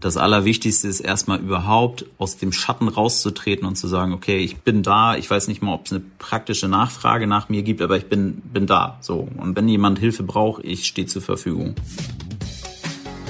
das Allerwichtigste ist erstmal überhaupt aus dem Schatten rauszutreten und zu sagen, okay, ich bin da. Ich weiß nicht mal, ob es eine praktische Nachfrage nach mir gibt, aber ich bin, bin da. So. Und wenn jemand Hilfe braucht, ich stehe zur Verfügung.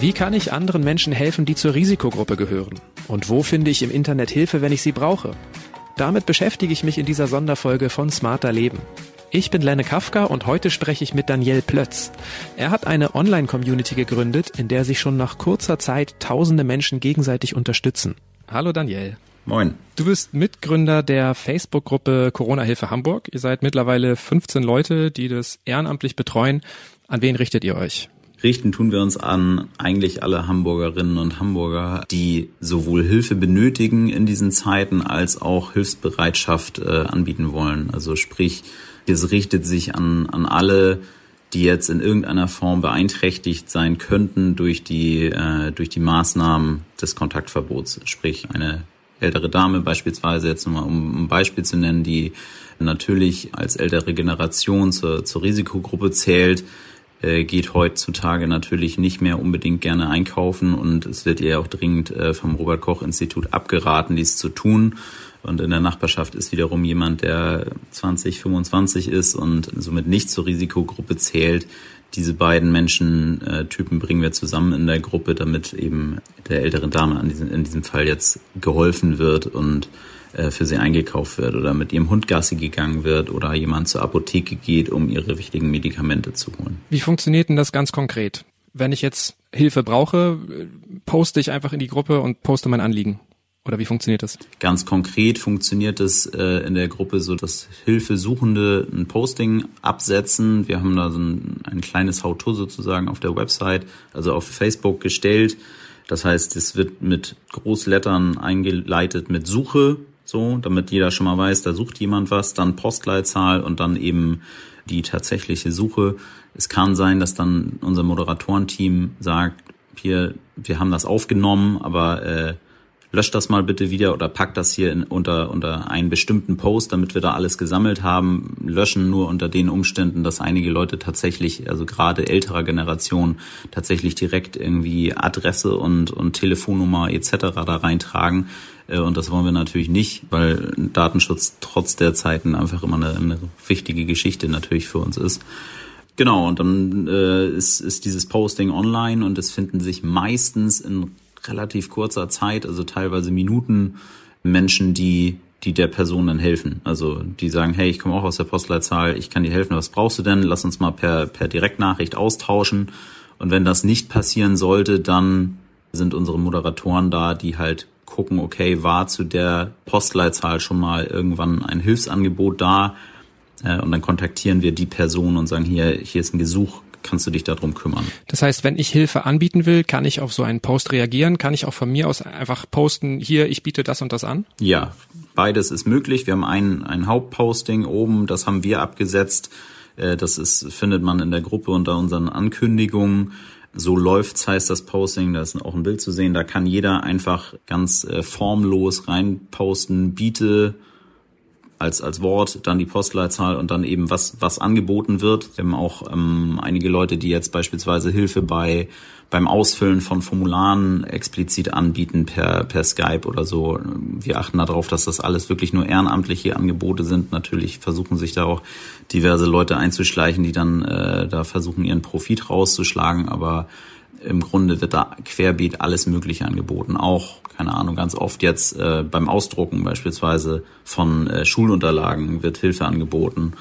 Wie kann ich anderen Menschen helfen, die zur Risikogruppe gehören? Und wo finde ich im Internet Hilfe, wenn ich sie brauche? Damit beschäftige ich mich in dieser Sonderfolge von Smarter Leben. Ich bin Lenne Kafka und heute spreche ich mit Daniel Plötz. Er hat eine Online-Community gegründet, in der sich schon nach kurzer Zeit tausende Menschen gegenseitig unterstützen. Hallo Daniel. Moin. Du bist Mitgründer der Facebook-Gruppe Corona-Hilfe Hamburg. Ihr seid mittlerweile 15 Leute, die das ehrenamtlich betreuen. An wen richtet ihr euch? Richten tun wir uns an eigentlich alle Hamburgerinnen und Hamburger, die sowohl Hilfe benötigen in diesen Zeiten als auch Hilfsbereitschaft äh, anbieten wollen. Also sprich, es richtet sich an, an alle, die jetzt in irgendeiner Form beeinträchtigt sein könnten durch die, äh, durch die Maßnahmen des Kontaktverbots. Sprich, eine ältere Dame beispielsweise, jetzt nochmal um ein Beispiel zu nennen, die natürlich als ältere Generation zur, zur Risikogruppe zählt, äh, geht heutzutage natürlich nicht mehr unbedingt gerne einkaufen und es wird ihr auch dringend äh, vom Robert Koch Institut abgeraten, dies zu tun. Und in der Nachbarschaft ist wiederum jemand, der 20, 25 ist und somit nicht zur Risikogruppe zählt. Diese beiden Menschentypen bringen wir zusammen in der Gruppe, damit eben der älteren Dame in diesem Fall jetzt geholfen wird und äh, für sie eingekauft wird oder mit ihrem Hund Gassi gegangen wird oder jemand zur Apotheke geht, um ihre wichtigen Medikamente zu holen. Wie funktioniert denn das ganz konkret? Wenn ich jetzt Hilfe brauche, poste ich einfach in die Gruppe und poste mein Anliegen. Oder wie funktioniert das? Ganz konkret funktioniert es äh, in der Gruppe so, dass Hilfesuchende ein Posting absetzen. Wir haben da so ein, ein kleines How-To sozusagen auf der Website, also auf Facebook gestellt. Das heißt, es wird mit Großlettern eingeleitet mit Suche so, damit jeder schon mal weiß, da sucht jemand was, dann Postleitzahl und dann eben die tatsächliche Suche. Es kann sein, dass dann unser Moderatorenteam sagt, hier, wir haben das aufgenommen, aber äh, löscht das mal bitte wieder oder packt das hier in, unter, unter einen bestimmten Post, damit wir da alles gesammelt haben. Löschen nur unter den Umständen, dass einige Leute tatsächlich, also gerade älterer Generation, tatsächlich direkt irgendwie Adresse und, und Telefonnummer etc. da reintragen. Äh, und das wollen wir natürlich nicht, weil Datenschutz trotz der Zeiten einfach immer eine, eine wichtige Geschichte natürlich für uns ist. Genau, und dann äh, ist, ist dieses Posting online und es finden sich meistens in relativ kurzer Zeit, also teilweise Minuten, Menschen, die die der Person dann helfen. Also die sagen, hey, ich komme auch aus der Postleitzahl, ich kann dir helfen, was brauchst du denn? Lass uns mal per, per Direktnachricht austauschen. Und wenn das nicht passieren sollte, dann sind unsere Moderatoren da, die halt gucken, okay, war zu der Postleitzahl schon mal irgendwann ein Hilfsangebot da? Äh, und dann kontaktieren wir die Person und sagen, hier, hier ist ein Gesuch, kannst du dich darum kümmern. Das heißt, wenn ich Hilfe anbieten will, kann ich auf so einen Post reagieren? Kann ich auch von mir aus einfach posten, hier, ich biete das und das an? Ja, beides ist möglich. Wir haben ein, ein Hauptposting oben, das haben wir abgesetzt. Äh, das ist, findet man in der Gruppe unter unseren Ankündigungen. So läuft's heißt das Posting, da ist auch ein Bild zu sehen. Da kann jeder einfach ganz äh, formlos reinposten, biete als, als Wort, dann die Postleitzahl und dann eben was, was angeboten wird. Wir haben auch ähm, einige Leute, die jetzt beispielsweise Hilfe bei beim Ausfüllen von Formularen explizit anbieten per, per Skype oder so. Wir achten darauf, dass das alles wirklich nur ehrenamtliche Angebote sind. Natürlich versuchen sich da auch diverse Leute einzuschleichen, die dann äh, da versuchen, ihren Profit rauszuschlagen, aber im Grunde wird da querbeet alles Mögliche angeboten. Auch, keine Ahnung, ganz oft jetzt äh, beim Ausdrucken beispielsweise von äh, Schulunterlagen wird Hilfe angeboten,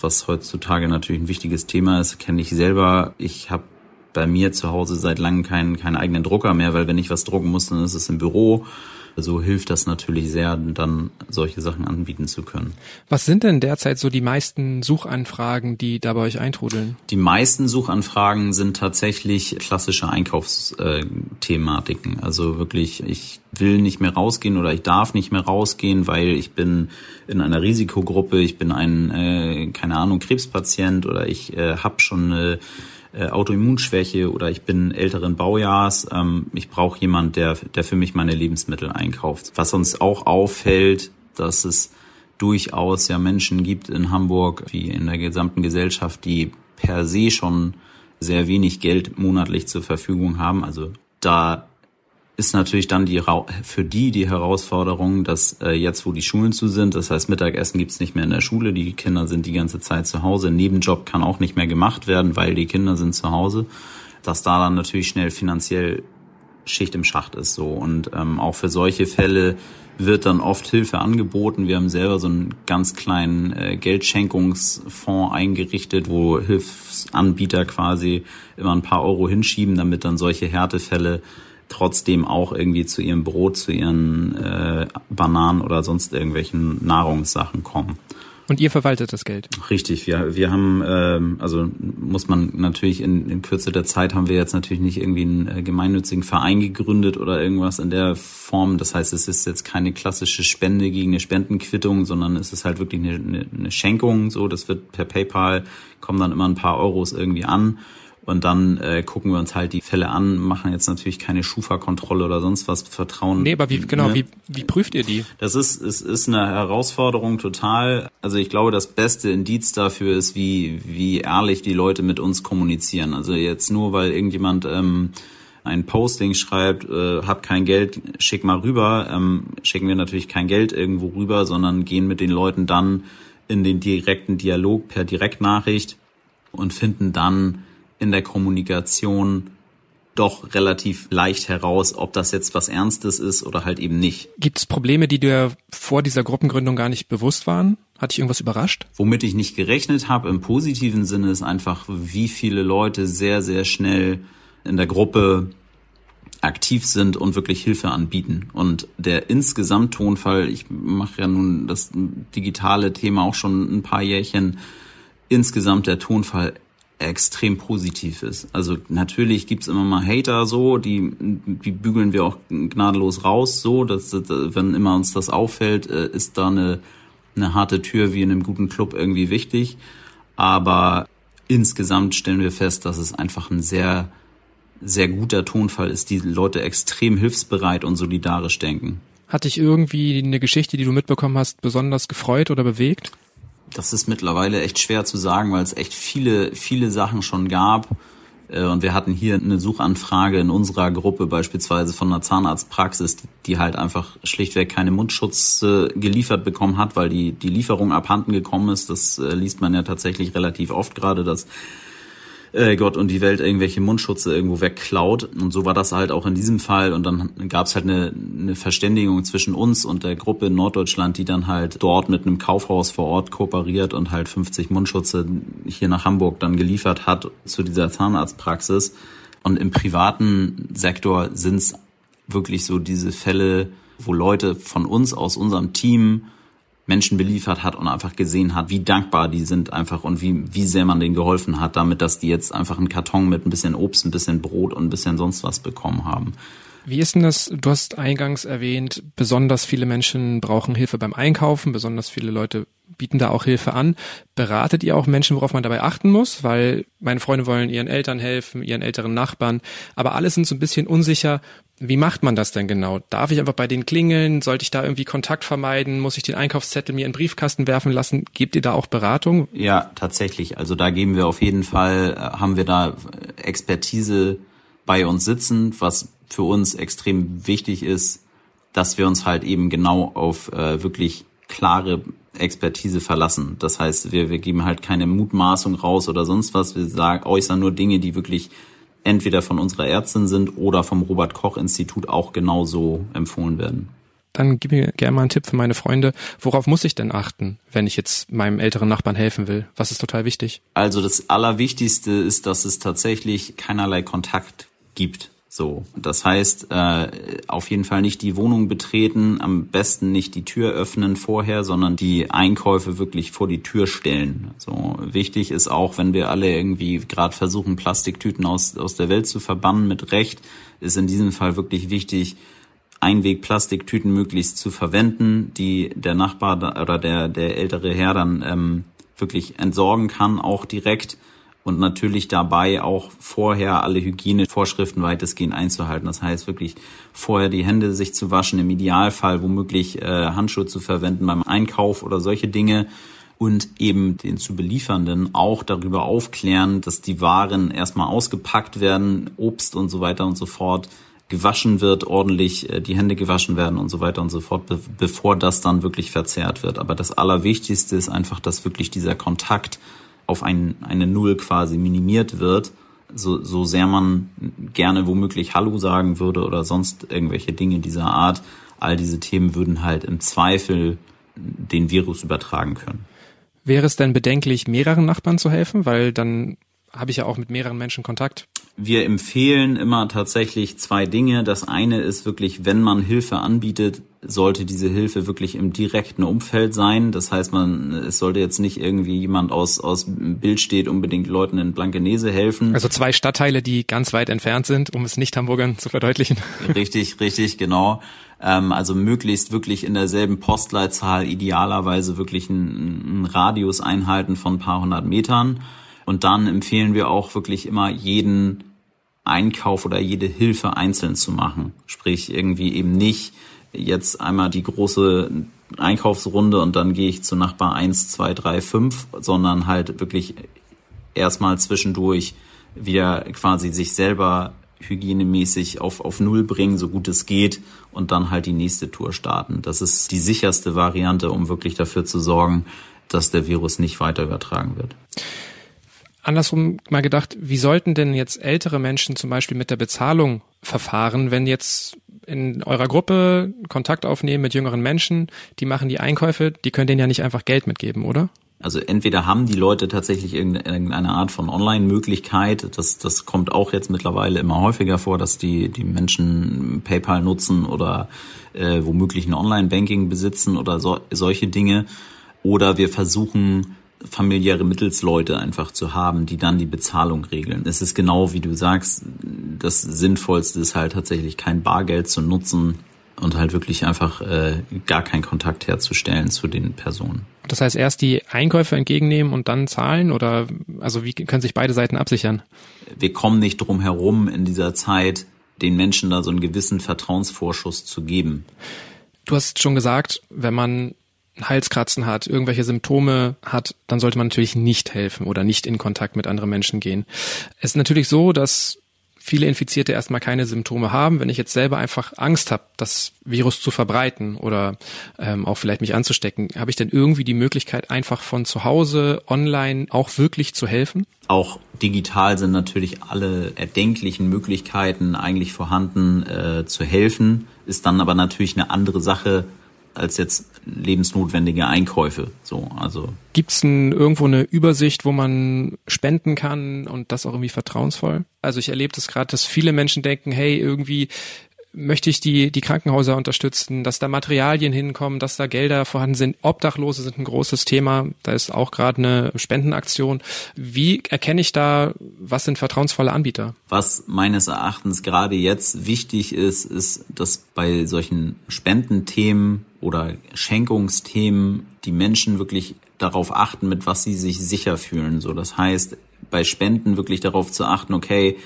was heutzutage natürlich ein wichtiges Thema ist, kenne ich selber. Ich habe bei mir zu Hause seit langem keinen, keinen eigenen Drucker mehr, weil wenn ich was drucken muss, dann ist es im Büro so hilft das natürlich sehr, dann solche Sachen anbieten zu können. Was sind denn derzeit so die meisten Suchanfragen, die da bei euch eintrudeln? Die meisten Suchanfragen sind tatsächlich klassische Einkaufsthematiken. Also wirklich, ich will nicht mehr rausgehen oder ich darf nicht mehr rausgehen, weil ich bin in einer Risikogruppe, ich bin ein, äh, keine Ahnung, Krebspatient oder ich äh, habe schon eine äh, Autoimmunschwäche oder ich bin älteren Baujahrs, ähm, ich brauche jemand, der, der für mich meine Lebensmittel einkauft. Was uns auch auffällt, dass es durchaus ja Menschen gibt in Hamburg wie in der gesamten Gesellschaft, die per se schon sehr wenig Geld monatlich zur Verfügung haben. Also da ist natürlich dann die für die die Herausforderung, dass äh, jetzt, wo die Schulen zu sind, das heißt Mittagessen gibt's nicht mehr in der Schule, die Kinder sind die ganze Zeit zu Hause, Nebenjob kann auch nicht mehr gemacht werden, weil die Kinder sind zu Hause, dass da dann natürlich schnell finanziell Schicht im Schacht ist so und ähm, auch für solche Fälle wird dann oft Hilfe angeboten. Wir haben selber so einen ganz kleinen äh, Geldschenkungsfonds eingerichtet, wo Hilfsanbieter quasi immer ein paar Euro hinschieben, damit dann solche Härtefälle trotzdem auch irgendwie zu ihrem Brot, zu ihren äh, Bananen oder sonst irgendwelchen Nahrungssachen kommen. Und ihr verwaltet das Geld? Richtig, wir, wir haben, ähm, also muss man natürlich in, in Kürze der Zeit haben wir jetzt natürlich nicht irgendwie einen äh, gemeinnützigen Verein gegründet oder irgendwas in der Form. Das heißt, es ist jetzt keine klassische Spende gegen eine Spendenquittung, sondern es ist halt wirklich eine, eine, eine Schenkung. So, das wird per PayPal kommen dann immer ein paar Euros irgendwie an. Und dann äh, gucken wir uns halt die Fälle an, machen jetzt natürlich keine Schufa-Kontrolle oder sonst was, Vertrauen. Nee, aber wie, genau, ne? wie, wie prüft ihr die? Das ist, es ist eine Herausforderung total. Also ich glaube, das beste Indiz dafür ist, wie, wie ehrlich die Leute mit uns kommunizieren. Also jetzt nur, weil irgendjemand ähm, ein Posting schreibt, äh, hab kein Geld, schick mal rüber, ähm, schicken wir natürlich kein Geld irgendwo rüber, sondern gehen mit den Leuten dann in den direkten Dialog per Direktnachricht und finden dann in der Kommunikation doch relativ leicht heraus, ob das jetzt was Ernstes ist oder halt eben nicht. Gibt es Probleme, die dir vor dieser Gruppengründung gar nicht bewusst waren? Hat dich irgendwas überrascht? Womit ich nicht gerechnet habe im positiven Sinne ist einfach, wie viele Leute sehr, sehr schnell in der Gruppe aktiv sind und wirklich Hilfe anbieten. Und der insgesamt Tonfall, ich mache ja nun das digitale Thema auch schon ein paar Jährchen, insgesamt der Tonfall extrem positiv ist. Also natürlich gibt's immer mal Hater so, die, die bügeln wir auch gnadenlos raus so, dass, wenn immer uns das auffällt, äh, ist da eine, eine harte Tür wie in einem guten Club irgendwie wichtig. Aber insgesamt stellen wir fest, dass es einfach ein sehr, sehr guter Tonfall ist, die Leute extrem hilfsbereit und solidarisch denken. Hat dich irgendwie eine Geschichte, die du mitbekommen hast, besonders gefreut oder bewegt? Das ist mittlerweile echt schwer zu sagen, weil es echt viele, viele Sachen schon gab. Äh, und wir hatten hier eine Suchanfrage in unserer Gruppe beispielsweise von einer Zahnarztpraxis, die halt einfach schlichtweg keine Mundschutz geliefert bekommen hat, weil die, die Lieferung abhanden gekommen ist. Das äh, liest man ja tatsächlich relativ oft gerade, dass äh, Gott und die Welt irgendwelche Mundschutze irgendwo wegklaut. Und so war das halt auch in diesem Fall. Und dann gab es halt eine, eine Verständigung zwischen uns und der Gruppe in Norddeutschland, die dann halt dort mit einem Kaufhaus vor Ort kooperiert und halt 50 Mundschutze hier nach Hamburg dann geliefert hat zu dieser Zahnarztpraxis. Und im privaten Sektor sind es wirklich so diese Fälle, wo Leute von uns aus unserem Team Menschen beliefert hat und einfach gesehen hat, wie dankbar die sind einfach und wie, wie sehr man denen geholfen hat, damit, dass die jetzt einfach einen Karton mit ein bisschen Obst, ein bisschen Brot und ein bisschen sonst was bekommen haben. Wie ist denn das? Du hast eingangs erwähnt, besonders viele Menschen brauchen Hilfe beim Einkaufen, besonders viele Leute bieten da auch Hilfe an. Beratet ihr auch Menschen, worauf man dabei achten muss? Weil meine Freunde wollen ihren Eltern helfen, ihren älteren Nachbarn, aber alle sind so ein bisschen unsicher, wie macht man das denn genau? Darf ich einfach bei denen klingeln? Sollte ich da irgendwie Kontakt vermeiden? Muss ich den Einkaufszettel mir in den Briefkasten werfen lassen? Gebt ihr da auch Beratung? Ja, tatsächlich. Also da geben wir auf jeden Fall, äh, haben wir da Expertise bei uns sitzen, was für uns extrem wichtig ist, dass wir uns halt eben genau auf äh, wirklich klare Expertise verlassen. Das heißt, wir, wir geben halt keine Mutmaßung raus oder sonst was. Wir sagen, äußern nur Dinge, die wirklich entweder von unserer Ärztin sind oder vom Robert Koch Institut auch genauso empfohlen werden. Dann gib mir gerne mal einen Tipp für meine Freunde. Worauf muss ich denn achten, wenn ich jetzt meinem älteren Nachbarn helfen will? Was ist total wichtig? Also das Allerwichtigste ist, dass es tatsächlich keinerlei Kontakt gibt. So, das heißt, äh, auf jeden Fall nicht die Wohnung betreten, am besten nicht die Tür öffnen vorher, sondern die Einkäufe wirklich vor die Tür stellen. So wichtig ist auch, wenn wir alle irgendwie gerade versuchen, Plastiktüten aus aus der Welt zu verbannen mit Recht, ist in diesem Fall wirklich wichtig, Einwegplastiktüten möglichst zu verwenden, die der Nachbar oder der der ältere Herr dann ähm, wirklich entsorgen kann, auch direkt und natürlich dabei auch vorher alle Hygienevorschriften weitestgehend einzuhalten. Das heißt wirklich vorher die Hände sich zu waschen, im Idealfall womöglich äh, Handschuhe zu verwenden beim Einkauf oder solche Dinge und eben den zu beliefernden auch darüber aufklären, dass die Waren erstmal ausgepackt werden, Obst und so weiter und so fort gewaschen wird, ordentlich äh, die Hände gewaschen werden und so weiter und so fort, be bevor das dann wirklich verzehrt wird. Aber das Allerwichtigste ist einfach, dass wirklich dieser Kontakt auf ein, eine Null quasi minimiert wird, so, so sehr man gerne womöglich Hallo sagen würde oder sonst irgendwelche Dinge dieser Art. All diese Themen würden halt im Zweifel den Virus übertragen können. Wäre es denn bedenklich, mehreren Nachbarn zu helfen? Weil dann habe ich ja auch mit mehreren Menschen Kontakt. Wir empfehlen immer tatsächlich zwei Dinge. Das eine ist wirklich, wenn man Hilfe anbietet, sollte diese Hilfe wirklich im direkten Umfeld sein. Das heißt, man, es sollte jetzt nicht irgendwie jemand aus, aus Bild steht, unbedingt Leuten in Blankenese helfen. Also zwei Stadtteile, die ganz weit entfernt sind, um es nicht Hamburgern zu verdeutlichen. Richtig, richtig, genau. Ähm, also möglichst wirklich in derselben Postleitzahl, idealerweise wirklich einen Radius einhalten von ein paar hundert Metern. Und dann empfehlen wir auch wirklich immer jeden Einkauf oder jede Hilfe einzeln zu machen. Sprich, irgendwie eben nicht jetzt einmal die große Einkaufsrunde und dann gehe ich zu Nachbar 1, 2, 3, 5, sondern halt wirklich erstmal zwischendurch wieder quasi sich selber hygienemäßig auf, auf Null bringen, so gut es geht, und dann halt die nächste Tour starten. Das ist die sicherste Variante, um wirklich dafür zu sorgen, dass der Virus nicht weiter übertragen wird andersrum mal gedacht, wie sollten denn jetzt ältere Menschen zum Beispiel mit der Bezahlung verfahren, wenn jetzt in eurer Gruppe Kontakt aufnehmen mit jüngeren Menschen, die machen die Einkäufe, die können denen ja nicht einfach Geld mitgeben, oder? Also entweder haben die Leute tatsächlich irgendeine Art von Online-Möglichkeit, das, das kommt auch jetzt mittlerweile immer häufiger vor, dass die, die Menschen PayPal nutzen oder äh, womöglich ein Online-Banking besitzen oder so, solche Dinge. Oder wir versuchen familiäre Mittelsleute einfach zu haben, die dann die Bezahlung regeln. Es ist genau wie du sagst, das Sinnvollste ist halt tatsächlich kein Bargeld zu nutzen und halt wirklich einfach äh, gar keinen Kontakt herzustellen zu den Personen. Das heißt, erst die Einkäufe entgegennehmen und dann zahlen oder also wie können sich beide Seiten absichern? Wir kommen nicht drum herum in dieser Zeit, den Menschen da so einen gewissen Vertrauensvorschuss zu geben. Du hast schon gesagt, wenn man Halskratzen hat, irgendwelche Symptome hat, dann sollte man natürlich nicht helfen oder nicht in Kontakt mit anderen Menschen gehen. Es ist natürlich so, dass viele Infizierte erstmal keine Symptome haben. Wenn ich jetzt selber einfach Angst habe, das Virus zu verbreiten oder ähm, auch vielleicht mich anzustecken, habe ich denn irgendwie die Möglichkeit, einfach von zu Hause online auch wirklich zu helfen? Auch digital sind natürlich alle erdenklichen Möglichkeiten eigentlich vorhanden, äh, zu helfen. Ist dann aber natürlich eine andere Sache, als jetzt lebensnotwendige Einkäufe. So, also. Gibt's denn irgendwo eine Übersicht, wo man spenden kann und das auch irgendwie vertrauensvoll? Also ich erlebe das gerade, dass viele Menschen denken, hey, irgendwie möchte ich die, die Krankenhäuser unterstützen, dass da Materialien hinkommen, dass da Gelder vorhanden sind. Obdachlose sind ein großes Thema. Da ist auch gerade eine Spendenaktion. Wie erkenne ich da, was sind vertrauensvolle Anbieter? Was meines Erachtens gerade jetzt wichtig ist, ist, dass bei solchen Spendenthemen oder Schenkungsthemen die Menschen wirklich darauf achten, mit was sie sich sicher fühlen. So, das heißt, bei Spenden wirklich darauf zu achten, okay,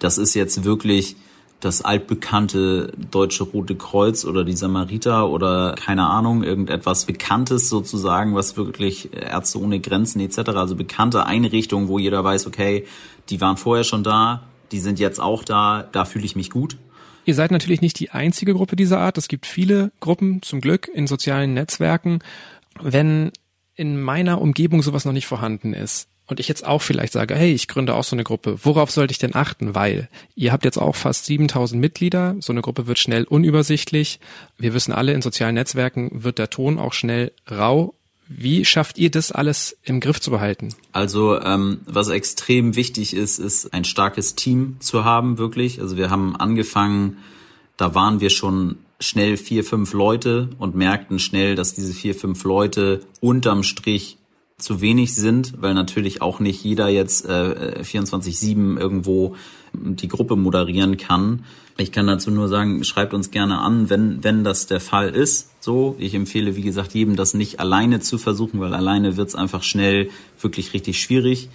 das ist jetzt wirklich das altbekannte Deutsche Rote Kreuz oder die Samariter oder keine Ahnung, irgendetwas Bekanntes sozusagen, was wirklich Ärzte ohne Grenzen etc., also bekannte Einrichtungen, wo jeder weiß, okay, die waren vorher schon da, die sind jetzt auch da, da fühle ich mich gut. Ihr seid natürlich nicht die einzige Gruppe dieser Art. Es gibt viele Gruppen, zum Glück, in sozialen Netzwerken. Wenn in meiner Umgebung sowas noch nicht vorhanden ist, und ich jetzt auch vielleicht sage, hey, ich gründe auch so eine Gruppe, worauf sollte ich denn achten? Weil ihr habt jetzt auch fast 7000 Mitglieder, so eine Gruppe wird schnell unübersichtlich. Wir wissen alle, in sozialen Netzwerken wird der Ton auch schnell rau. Wie schafft ihr das alles im Griff zu behalten? Also ähm, was extrem wichtig ist, ist ein starkes Team zu haben, wirklich. Also wir haben angefangen, da waren wir schon schnell vier, fünf Leute und merkten schnell, dass diese vier, fünf Leute unterm Strich zu wenig sind, weil natürlich auch nicht jeder jetzt äh, 24-7 irgendwo die Gruppe moderieren kann. Ich kann dazu nur sagen, schreibt uns gerne an, wenn, wenn das der Fall ist. So, ich empfehle, wie gesagt, jedem das nicht alleine zu versuchen, weil alleine wird's einfach schnell wirklich richtig schwierig.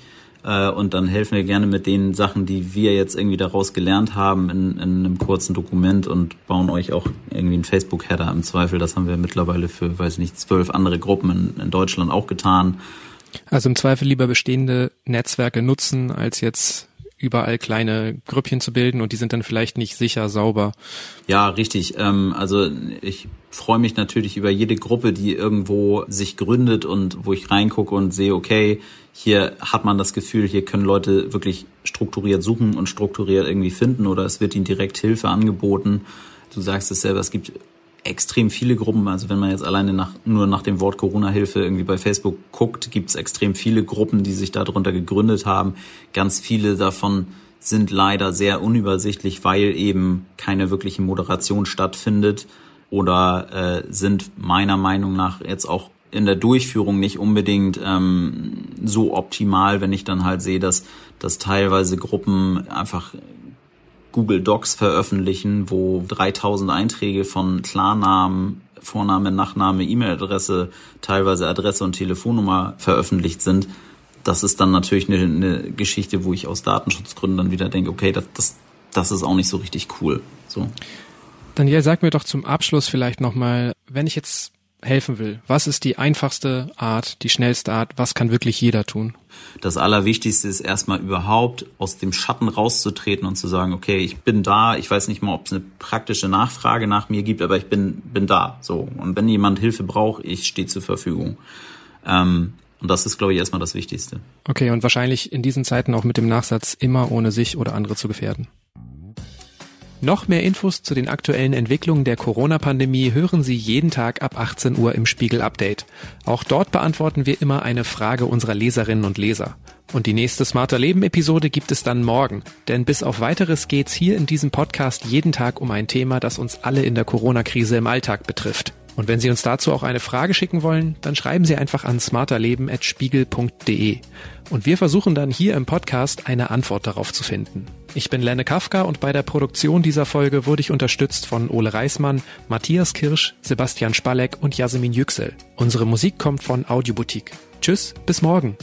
Äh, und dann helfen wir gerne mit den Sachen, die wir jetzt irgendwie daraus gelernt haben, in, in einem kurzen Dokument und bauen euch auch irgendwie einen Facebook-Header im Zweifel. Das haben wir mittlerweile für, weiß nicht, zwölf andere Gruppen in, in Deutschland auch getan. Also im Zweifel lieber bestehende Netzwerke nutzen, als jetzt überall kleine Grüppchen zu bilden und die sind dann vielleicht nicht sicher, sauber. Ja, richtig. Ähm, also ich freue mich natürlich über jede Gruppe, die irgendwo sich gründet und wo ich reingucke und sehe, okay, hier hat man das Gefühl, hier können Leute wirklich strukturiert suchen und strukturiert irgendwie finden oder es wird ihnen direkt Hilfe angeboten. Du sagst es selber, es gibt extrem viele Gruppen. Also wenn man jetzt alleine nach, nur nach dem Wort Corona-Hilfe irgendwie bei Facebook guckt, gibt es extrem viele Gruppen, die sich darunter gegründet haben. Ganz viele davon sind leider sehr unübersichtlich, weil eben keine wirkliche Moderation stattfindet oder äh, sind meiner Meinung nach jetzt auch in der Durchführung nicht unbedingt ähm, so optimal, wenn ich dann halt sehe, dass, dass teilweise Gruppen einfach Google Docs veröffentlichen, wo 3000 Einträge von Klarnamen, Vorname, Nachname, E-Mail-Adresse, teilweise Adresse und Telefonnummer veröffentlicht sind. Das ist dann natürlich eine, eine Geschichte, wo ich aus Datenschutzgründen dann wieder denke, okay, das, das, das ist auch nicht so richtig cool. So. Daniel, sag mir doch zum Abschluss vielleicht nochmal, wenn ich jetzt helfen will, was ist die einfachste Art, die schnellste Art, was kann wirklich jeder tun? Das Allerwichtigste ist erstmal überhaupt aus dem Schatten rauszutreten und zu sagen, okay, ich bin da, ich weiß nicht mal, ob es eine praktische Nachfrage nach mir gibt, aber ich bin, bin da. So. Und wenn jemand Hilfe braucht, ich stehe zur Verfügung. Ähm, und das ist, glaube ich, erstmal das Wichtigste. Okay, und wahrscheinlich in diesen Zeiten auch mit dem Nachsatz, immer ohne sich oder andere zu gefährden. Noch mehr Infos zu den aktuellen Entwicklungen der Corona-Pandemie hören Sie jeden Tag ab 18 Uhr im Spiegel Update. Auch dort beantworten wir immer eine Frage unserer Leserinnen und Leser. Und die nächste Smarter Leben Episode gibt es dann morgen. Denn bis auf weiteres geht's hier in diesem Podcast jeden Tag um ein Thema, das uns alle in der Corona-Krise im Alltag betrifft. Und wenn Sie uns dazu auch eine Frage schicken wollen, dann schreiben Sie einfach an smarterleben.spiegel.de. Und wir versuchen dann hier im Podcast eine Antwort darauf zu finden. Ich bin Lenne Kafka und bei der Produktion dieser Folge wurde ich unterstützt von Ole Reismann, Matthias Kirsch, Sebastian Spalleck und Jasmin Yüksel. Unsere Musik kommt von Audioboutique. Tschüss, bis morgen.